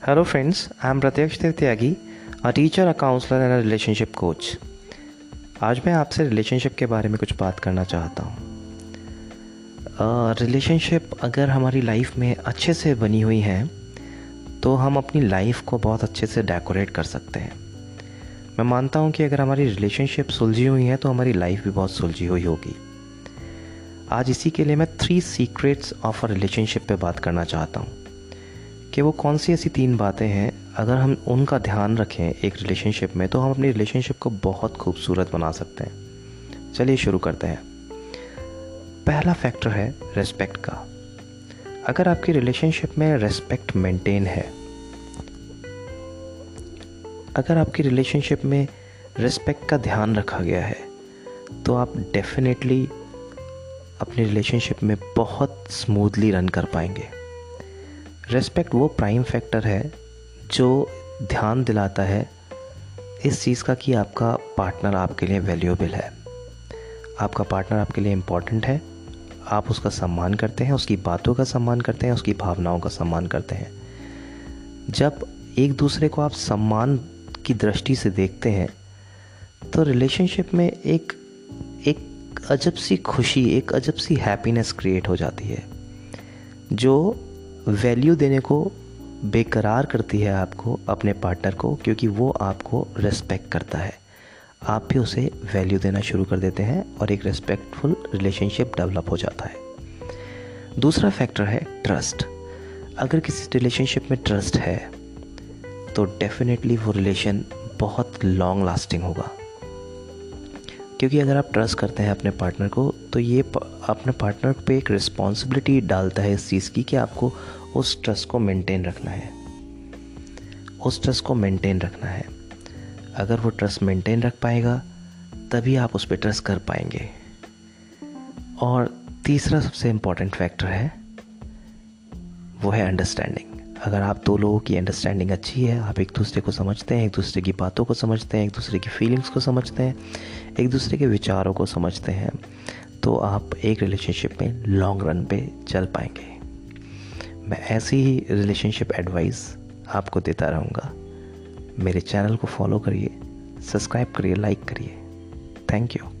Hello, friends. I'm Pratyaksh Tyagi, a teacher, a counselor, and a relationship coach. आज मैं आपसे relationship के बारे में कुछ बात करना चाहता हूँ रिलेशनशिप uh, अगर हमारी लाइफ में अच्छे से बनी हुई है तो हम अपनी लाइफ को बहुत अच्छे से डेकोरेट कर सकते हैं मैं मानता हूँ कि अगर हमारी रिलेशनशिप सुलझी हुई है तो हमारी लाइफ भी बहुत सुलझी हुई होगी आज इसी के लिए मैं three secrets of a relationship पे बात करना चाहता हूँ कि वो कौन सी ऐसी तीन बातें हैं, अगर हम उनका ध्यान रखें एक रिलेशनशिप में तो हम अपनी रिलेशनशिप को बहुत खूबसूरत बना सकते हैं। चलिए शुरू करते हैं। पहला फैक्टर है रेस्पेक्ट का। अगर आपकी रिलेशनशिप में रेस्पेक्ट मेंटेन है, अगर आपकी रिलेशनशिप में रेस्पेक्ट का ध्यान रखा गया है तो आप डेफिनेटली अपनी रिलेशनशिप में बहुत स्मूथली रन कर पाएँगे। रेस्पेक्ट वो प्राइम फैक्टर है जो ध्यान दिलाता है इस चीज़ का कि आपका पार्टनर आपके लिए वैल्यूएबल है। आपका पार्टनर आपके लिए इंपॉर्टेंट है। आप उसका सम्मान करते हैं, उसकी बातों का सम्मान करते हैं, उसकी भावनाओं का सम्मान करते हैं। जब एक दूसरे को आप सम्मान की दृष्टि से देखते हैं तो रिलेशनशिप में एक एक अजब सी खुशी, एक अजब सी हैप्पीनेस क्रिएट हो जाती है, जो वैल्यू देने को बेकरार करती है आपको, अपने पार्टनर को, क्योंकि वो आपको रेस्पेक्ट करता है। आप भी उसे वैल्यू देना शुरू कर देते हैं और एक रेस्पेक्टफुल रिलेशनशिप डेवलप हो जाता है। दूसरा फैक्टर है ट्रस्ट अगर किसी रिलेशनशिप में ट्रस्ट है तो डेफिनेटली वो रिलेशन बहुत लॉन्ग लास्टिंग होगा। क्योंकि अगर आप ट्रस्ट करते हैं अपने पार्टनर को तो ये अपने पार्टनर पे एक रिस्पॉन्सिबिलिटी डालता है इस चीज़ की कि आपको उस ट्रस्ट को मेंटेन रखना है। उस ट्रस्ट को मेंटेन रखना है। अगर वो ट्रस्ट मेंटेन रख पाएगा, तभी आप उस पर ट्रस्ट कर पाएँगे। और तीसरा सबसे इंपॉर्टेंट फैक्टर है, वो है अंडरस्टैंडिंग अगर आप दो लोगों की अंडरस्टैंडिंग अच्छी है, आप एक दूसरे को समझते हैं, एक दूसरे की बातों को समझते हैं, एक दूसरे की फीलिंग्स को समझते हैं, एक दूसरे के विचारों को समझते हैं तो आप एक रिलेशनशिप में लॉन्ग रन पे चल पाएँगे। मैं ऐसी ही रिलेशनशिप एडवाइस आपको देता रहूँगा। मेरे चैनल को फॉलो करिए सब्सक्राइब करिए लाइक करिए। Thank you